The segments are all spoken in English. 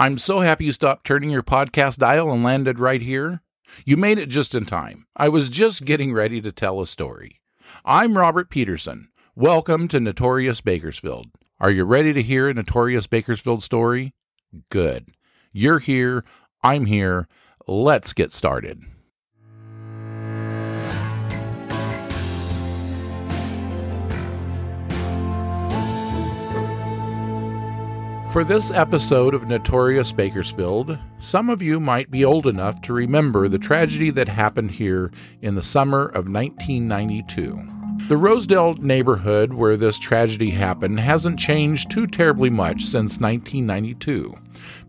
I'm so happy you stopped turning your podcast dial and landed right here. You made it just in time. I was just getting ready to tell a story. I'm Robert Peterson. Welcome to Notorious Bakersfield. Are you ready to hear a Notorious Bakersfield story? Good. You're here. I'm here. Let's get started. For this episode of Notorious Bakersfield, some of you might be old enough to remember the tragedy that happened here in the summer of 1992. The Rosedale neighborhood where this tragedy happened hasn't changed too terribly much since 1992.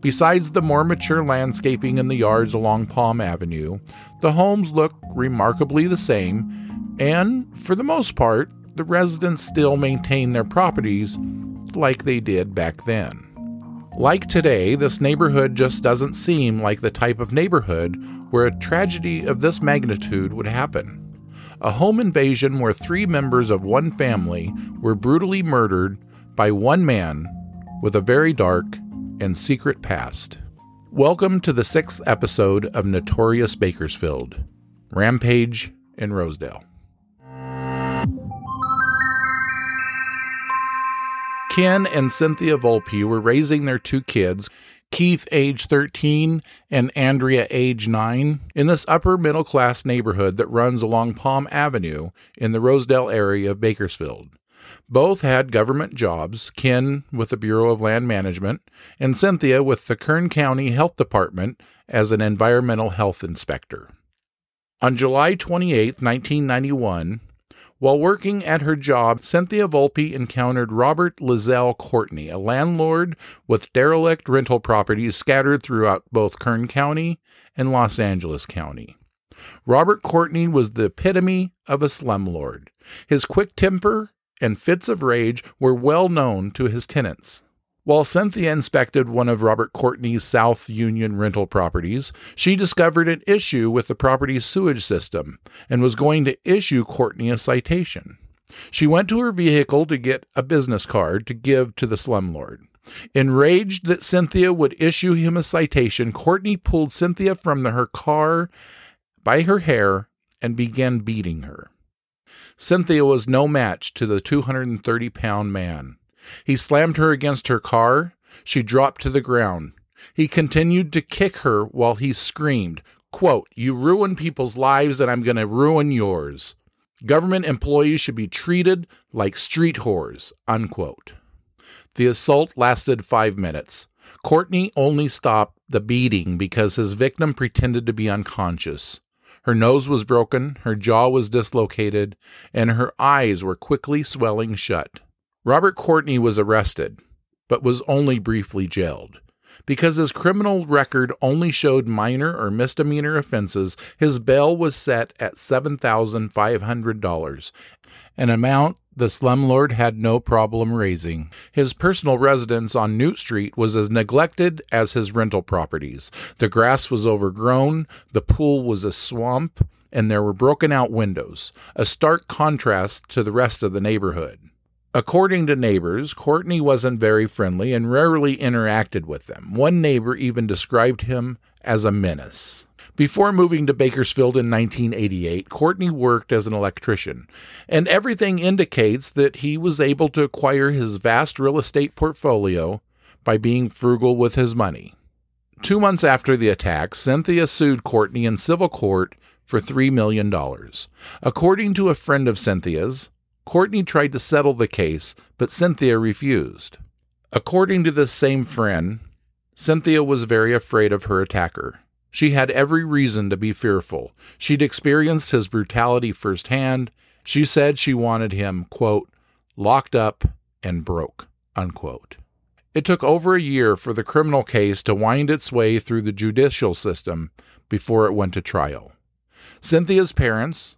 Besides the more mature landscaping in the yards along Palm Avenue, the homes look remarkably the same, and for the most part, the residents still maintain their properties like they did back then. Like today, this neighborhood just doesn't seem like the type of neighborhood where a tragedy of this magnitude would happen. A home invasion where three members of one family were brutally murdered by one man with a very dark and secret past. Welcome to the sixth episode of Notorious Bakersfield Rampage in Rosedale. Ken and Cynthia Volpe were raising their two kids, Keith, age 13, and Andrea, age 9, in this upper middle class neighborhood that runs along Palm Avenue in the Rosedale area of Bakersfield. Both had government jobs, Ken with the Bureau of Land Management, and Cynthia with the Kern County Health Department as an environmental health inspector. On July 28, 1991, while working at her job, Cynthia Volpe encountered Robert Lizelle Courtney, a landlord with derelict rental properties scattered throughout both Kern County and Los Angeles County. Robert Courtney was the epitome of a slumlord. His quick temper and fits of rage were well known to his tenants. While Cynthia inspected one of Robert Courtney's South Union rental properties, she discovered an issue with the property's sewage system and was going to issue Courtney a citation. She went to her vehicle to get a business card to give to the slumlord. Enraged that Cynthia would issue him a citation, Courtney pulled Cynthia from her car by her hair and began beating her. Cynthia was no match to the 230 pound man. He slammed her against her car. She dropped to the ground. He continued to kick her while he screamed, quote, You ruin people's lives and I'm going to ruin yours. Government employees should be treated like street whores, unquote. The assault lasted five minutes. Courtney only stopped the beating because his victim pretended to be unconscious. Her nose was broken, her jaw was dislocated, and her eyes were quickly swelling shut. Robert Courtney was arrested, but was only briefly jailed. Because his criminal record only showed minor or misdemeanor offenses, his bail was set at $7,500, an amount the slumlord had no problem raising. His personal residence on Newt Street was as neglected as his rental properties. The grass was overgrown, the pool was a swamp, and there were broken out windows, a stark contrast to the rest of the neighborhood. According to neighbors, Courtney wasn't very friendly and rarely interacted with them. One neighbor even described him as a menace. Before moving to Bakersfield in 1988, Courtney worked as an electrician, and everything indicates that he was able to acquire his vast real estate portfolio by being frugal with his money. Two months after the attack, Cynthia sued Courtney in civil court for $3 million. According to a friend of Cynthia's, Courtney tried to settle the case, but Cynthia refused. According to this same friend, Cynthia was very afraid of her attacker. She had every reason to be fearful. She'd experienced his brutality firsthand. She said she wanted him, quote, locked up and broke, unquote. It took over a year for the criminal case to wind its way through the judicial system before it went to trial. Cynthia's parents,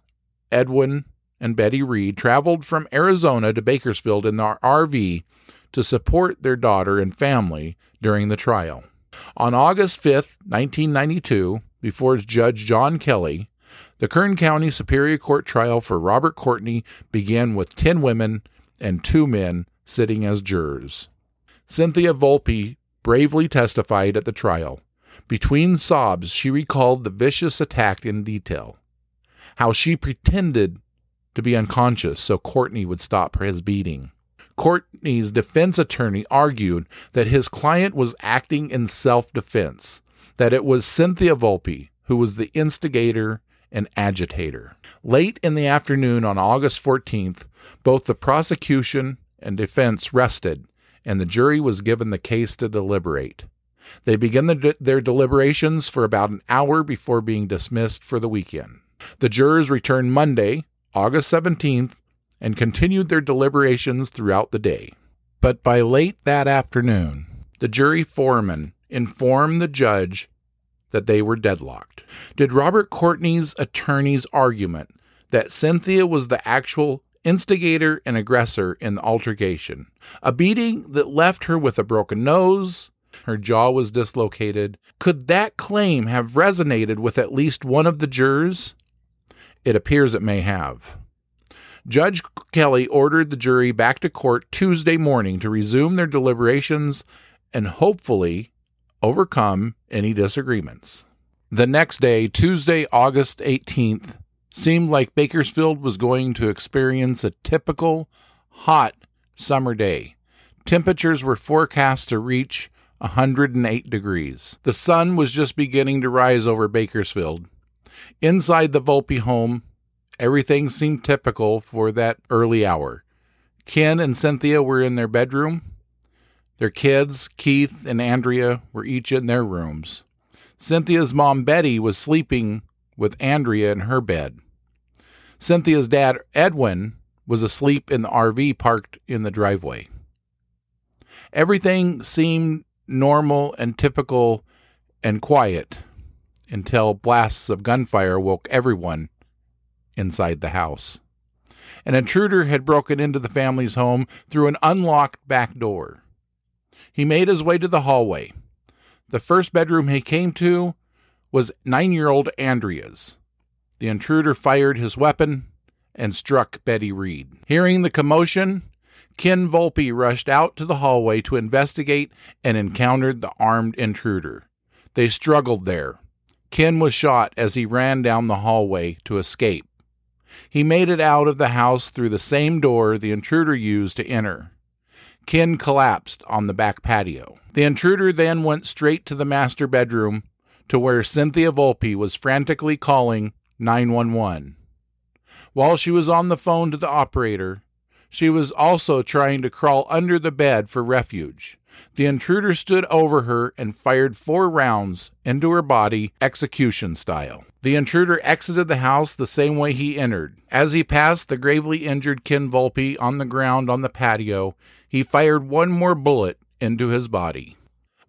Edwin and Betty Reed traveled from Arizona to Bakersfield in their RV to support their daughter and family during the trial. On August 5, 1992, before Judge John Kelly, the Kern County Superior Court trial for Robert Courtney began with 10 women and 2 men sitting as jurors. Cynthia Volpe bravely testified at the trial. Between sobs, she recalled the vicious attack in detail. How she pretended to be unconscious so Courtney would stop his beating. Courtney's defense attorney argued that his client was acting in self defense, that it was Cynthia Volpe who was the instigator and agitator. Late in the afternoon on August 14th, both the prosecution and defense rested, and the jury was given the case to deliberate. They began the, their deliberations for about an hour before being dismissed for the weekend. The jurors returned Monday, August 17th, and continued their deliberations throughout the day. But by late that afternoon, the jury foreman informed the judge that they were deadlocked. Did Robert Courtney's attorney's argument that Cynthia was the actual instigator and aggressor in the altercation, a beating that left her with a broken nose, her jaw was dislocated, could that claim have resonated with at least one of the jurors? It appears it may have. Judge Kelly ordered the jury back to court Tuesday morning to resume their deliberations and hopefully overcome any disagreements. The next day, Tuesday, August 18th, seemed like Bakersfield was going to experience a typical hot summer day. Temperatures were forecast to reach 108 degrees. The sun was just beginning to rise over Bakersfield. Inside the Volpe home, Everything seemed typical for that early hour. Ken and Cynthia were in their bedroom. Their kids, Keith and Andrea, were each in their rooms. Cynthia's mom, Betty, was sleeping with Andrea in her bed. Cynthia's dad, Edwin, was asleep in the RV parked in the driveway. Everything seemed normal and typical and quiet until blasts of gunfire woke everyone inside the house. An intruder had broken into the family's home through an unlocked back door. He made his way to the hallway. The first bedroom he came to was nine year old Andrea's. The intruder fired his weapon and struck Betty Reed. Hearing the commotion, Ken Volpe rushed out to the hallway to investigate and encountered the armed intruder. They struggled there. Ken was shot as he ran down the hallway to escape. He made it out of the house through the same door the intruder used to enter. Ken collapsed on the back patio. The intruder then went straight to the master bedroom to where Cynthia Volpe was frantically calling 911. While she was on the phone to the operator, she was also trying to crawl under the bed for refuge. The intruder stood over her and fired four rounds into her body, execution style. The intruder exited the house the same way he entered. As he passed the gravely injured Ken Volpe on the ground on the patio, he fired one more bullet into his body.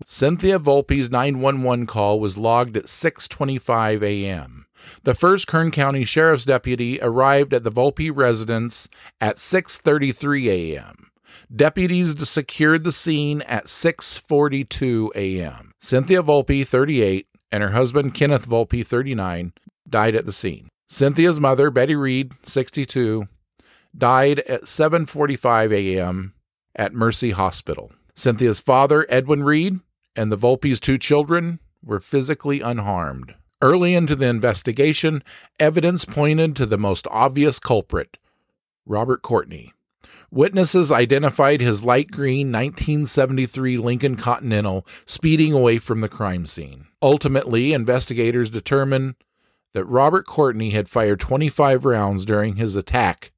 Cynthia Volpe's 911 call was logged at 6:25 a.m. The first Kern County Sheriff's deputy arrived at the Volpe residence at 6:33 a.m. Deputies secured the scene at 6:42 a.m. Cynthia Volpe, 38, and her husband Kenneth Volpe, 39, died at the scene. Cynthia's mother, Betty Reed, 62, died at 7:45 a.m. at Mercy Hospital. Cynthia's father, Edwin Reed, and the Volpe's two children were physically unharmed. Early into the investigation, evidence pointed to the most obvious culprit, Robert Courtney. Witnesses identified his light green 1973 Lincoln Continental speeding away from the crime scene. Ultimately, investigators determined that Robert Courtney had fired 25 rounds during his attack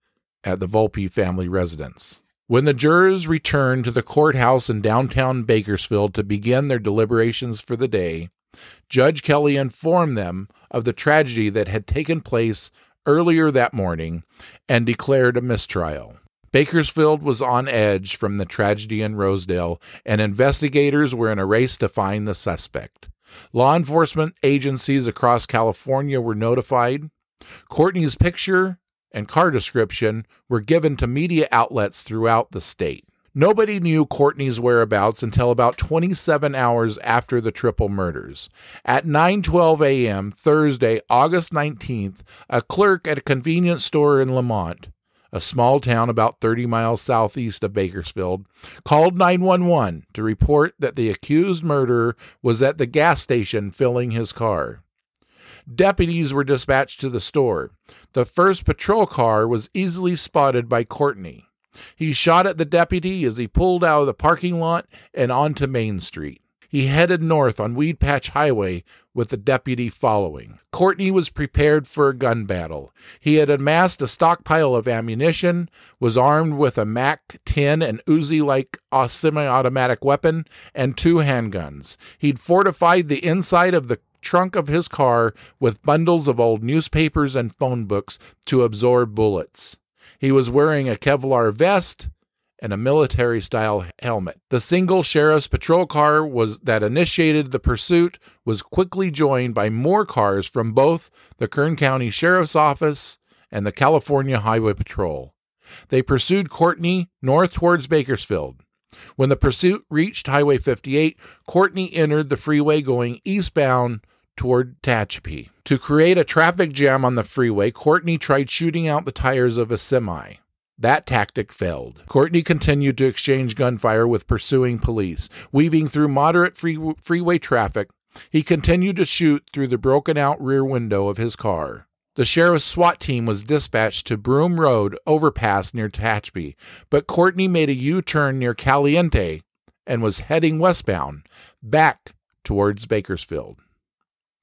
at the Volpe family residence. When the jurors returned to the courthouse in downtown Bakersfield to begin their deliberations for the day, Judge Kelly informed them of the tragedy that had taken place earlier that morning and declared a mistrial. Bakersfield was on edge from the tragedy in Rosedale, and investigators were in a race to find the suspect. Law enforcement agencies across California were notified. Courtney's picture and car description were given to media outlets throughout the state. Nobody knew Courtney's whereabouts until about 27 hours after the triple murders. At 9:12 a.m. Thursday, August 19th, a clerk at a convenience store in Lamont a small town about 30 miles southeast of Bakersfield, called 911 to report that the accused murderer was at the gas station filling his car. Deputies were dispatched to the store. The first patrol car was easily spotted by Courtney. He shot at the deputy as he pulled out of the parking lot and onto Main Street. He headed north on Weedpatch Highway with the deputy following. Courtney was prepared for a gun battle. He had amassed a stockpile of ammunition, was armed with a MAC 10 and Uzi like semi automatic weapon, and two handguns. He'd fortified the inside of the trunk of his car with bundles of old newspapers and phone books to absorb bullets. He was wearing a Kevlar vest and a military style helmet. The single sheriff's patrol car was that initiated the pursuit was quickly joined by more cars from both the Kern County Sheriff's Office and the California Highway Patrol. They pursued Courtney north towards Bakersfield. When the pursuit reached Highway 58, Courtney entered the freeway going eastbound toward Tehachapi. To create a traffic jam on the freeway, Courtney tried shooting out the tires of a semi. That tactic failed. Courtney continued to exchange gunfire with pursuing police. Weaving through moderate free- freeway traffic, he continued to shoot through the broken out rear window of his car. The sheriff's SWAT team was dispatched to Broom Road overpass near Tehachapi, but Courtney made a U turn near Caliente and was heading westbound, back towards Bakersfield.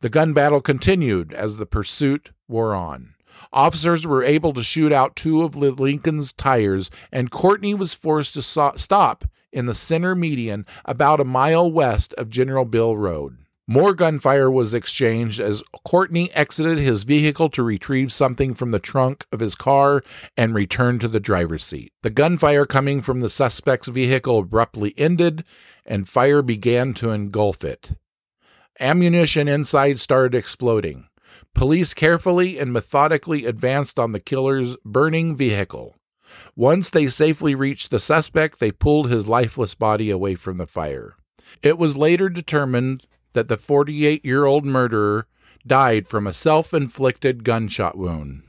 The gun battle continued as the pursuit wore on. Officers were able to shoot out two of Lincoln's tires, and Courtney was forced to so- stop in the center median about a mile west of General Beale Road. More gunfire was exchanged as Courtney exited his vehicle to retrieve something from the trunk of his car and returned to the driver's seat. The gunfire coming from the suspect's vehicle abruptly ended, and fire began to engulf it. Ammunition inside started exploding. Police carefully and methodically advanced on the killer's burning vehicle. Once they safely reached the suspect, they pulled his lifeless body away from the fire. It was later determined that the 48 year old murderer died from a self inflicted gunshot wound.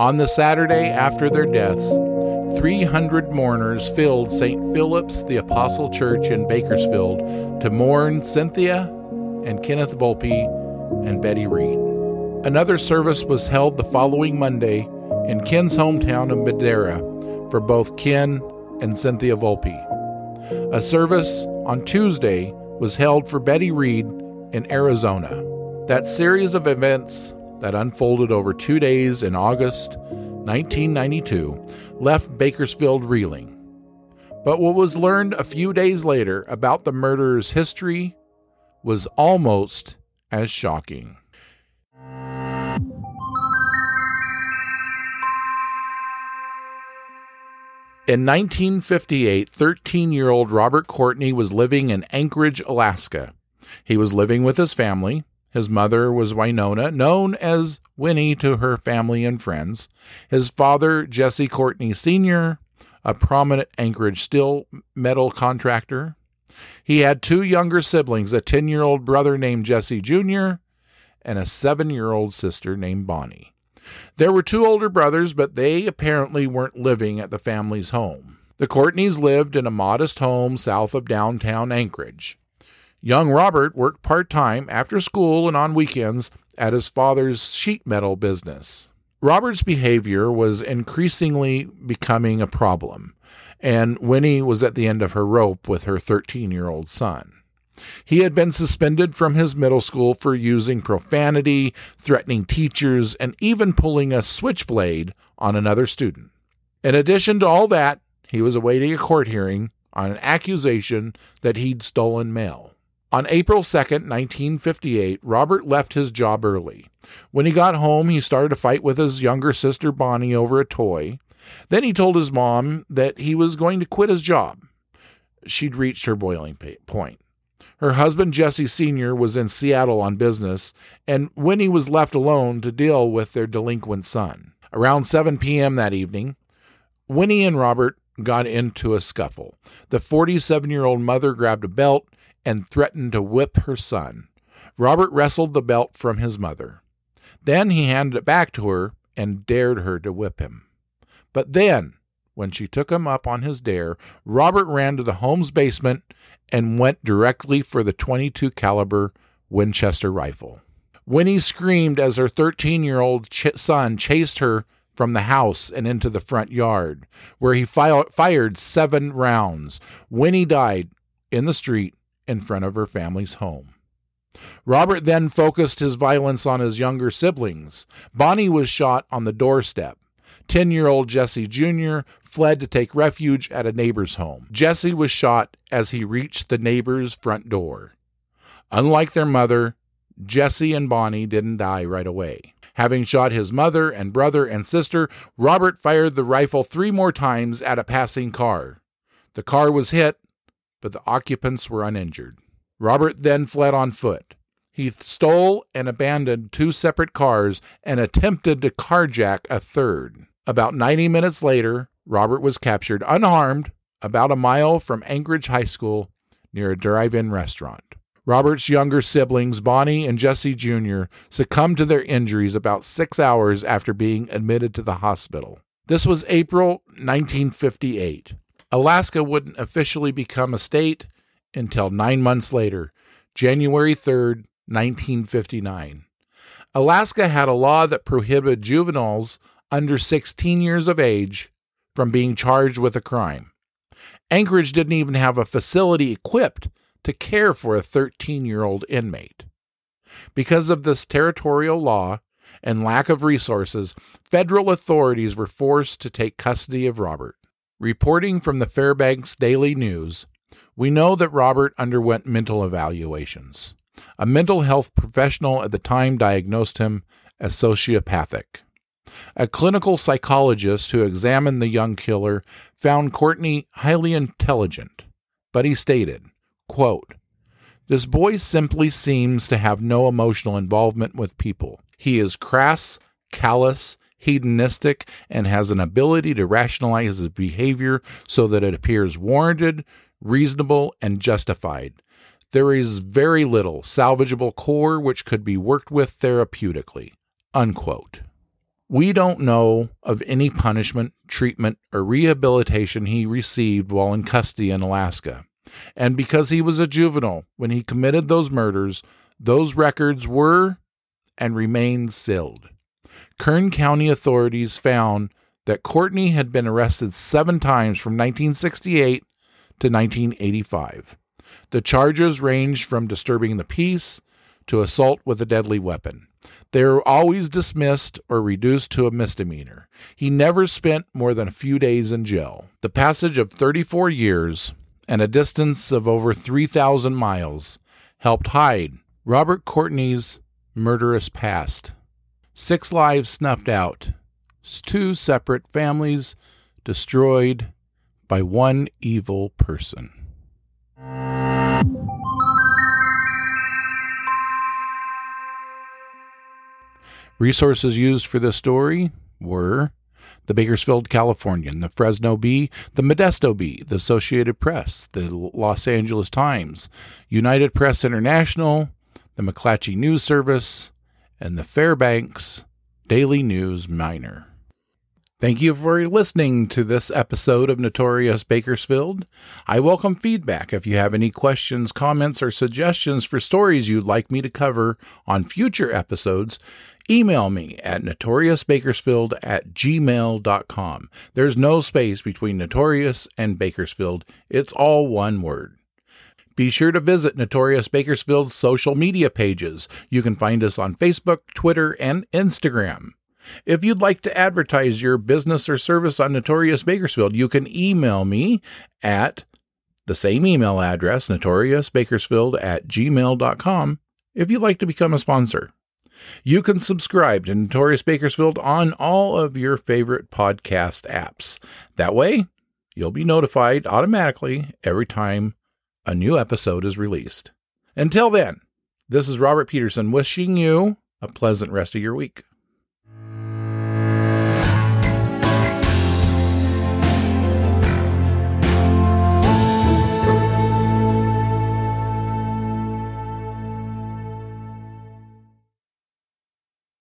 On the Saturday after their deaths, 300 mourners filled St. Philip's the Apostle Church in Bakersfield to mourn Cynthia and Kenneth Volpe and Betty Reed. Another service was held the following Monday in Ken's hometown of Madera for both Ken and Cynthia Volpe. A service on Tuesday was held for Betty Reed in Arizona. That series of events that unfolded over two days in August 1992 left Bakersfield reeling. But what was learned a few days later about the murderer's history was almost as shocking. In 1958, 13 year old Robert Courtney was living in Anchorage, Alaska. He was living with his family, his mother was Winona, known as Winnie to her family and friends. His father, Jesse Courtney Sr., a prominent Anchorage steel metal contractor. He had two younger siblings, a 10 year old brother named Jesse Jr., and a seven year old sister named Bonnie. There were two older brothers, but they apparently weren't living at the family's home. The Courtneys lived in a modest home south of downtown Anchorage. Young Robert worked part time after school and on weekends at his father's sheet metal business. Robert's behavior was increasingly becoming a problem, and Winnie was at the end of her rope with her 13 year old son. He had been suspended from his middle school for using profanity, threatening teachers, and even pulling a switchblade on another student. In addition to all that, he was awaiting a court hearing on an accusation that he'd stolen mail. On April 2, 1958, Robert left his job early. When he got home, he started a fight with his younger sister Bonnie over a toy. Then he told his mom that he was going to quit his job. She'd reached her boiling point. Her husband, Jesse Sr., was in Seattle on business, and Winnie was left alone to deal with their delinquent son. Around 7 p.m. that evening, Winnie and Robert got into a scuffle. The 47 year old mother grabbed a belt and threatened to whip her son. Robert wrestled the belt from his mother. Then he handed it back to her and dared her to whip him. But then, when she took him up on his dare, Robert ran to the home's basement and went directly for the 22 caliber Winchester rifle. Winnie screamed as her 13-year-old ch- son chased her from the house and into the front yard, where he fi- fired seven rounds. Winnie died in the street in front of her family's home. Robert then focused his violence on his younger siblings. Bonnie was shot on the doorstep. 10 year old Jesse Jr. fled to take refuge at a neighbor's home. Jesse was shot as he reached the neighbor's front door. Unlike their mother, Jesse and Bonnie didn't die right away. Having shot his mother and brother and sister, Robert fired the rifle three more times at a passing car. The car was hit, but the occupants were uninjured. Robert then fled on foot. He stole and abandoned two separate cars and attempted to carjack a third. About 90 minutes later, Robert was captured unharmed about a mile from Anchorage High School near a drive in restaurant. Robert's younger siblings, Bonnie and Jesse Jr., succumbed to their injuries about six hours after being admitted to the hospital. This was April 1958. Alaska wouldn't officially become a state until nine months later, January 3rd, 1959. Alaska had a law that prohibited juveniles under 16 years of age from being charged with a crime. Anchorage didn't even have a facility equipped to care for a 13 year old inmate. Because of this territorial law and lack of resources, federal authorities were forced to take custody of Robert. Reporting from the Fairbanks Daily News, we know that Robert underwent mental evaluations. A mental health professional at the time diagnosed him as sociopathic. A clinical psychologist who examined the young killer found Courtney highly intelligent, but he stated, quote, This boy simply seems to have no emotional involvement with people. He is crass, callous, hedonistic, and has an ability to rationalize his behavior so that it appears warranted, reasonable, and justified. There is very little salvageable core which could be worked with therapeutically. Unquote. We don't know of any punishment, treatment, or rehabilitation he received while in custody in Alaska. And because he was a juvenile when he committed those murders, those records were and remain sealed. Kern County authorities found that Courtney had been arrested seven times from 1968 to 1985. The charges ranged from disturbing the peace to assault with a deadly weapon. They were always dismissed or reduced to a misdemeanor. He never spent more than a few days in jail. The passage of 34 years and a distance of over 3,000 miles helped hide Robert Courtney's murderous past. Six lives snuffed out, two separate families destroyed by one evil person. Resources used for this story were the Bakersfield Californian, the Fresno Bee, the Modesto Bee, the Associated Press, the Los Angeles Times, United Press International, the McClatchy News Service, and the Fairbanks Daily News Miner. Thank you for listening to this episode of Notorious Bakersfield. I welcome feedback if you have any questions, comments, or suggestions for stories you'd like me to cover on future episodes. Email me at notoriousbakersfield at gmail.com. There's no space between Notorious and Bakersfield, it's all one word. Be sure to visit Notorious Bakersfield's social media pages. You can find us on Facebook, Twitter, and Instagram. If you'd like to advertise your business or service on Notorious Bakersfield, you can email me at the same email address, notoriousbakersfield at gmail.com, if you'd like to become a sponsor. You can subscribe to Notorious Bakersfield on all of your favorite podcast apps. That way, you'll be notified automatically every time a new episode is released. Until then, this is Robert Peterson wishing you a pleasant rest of your week.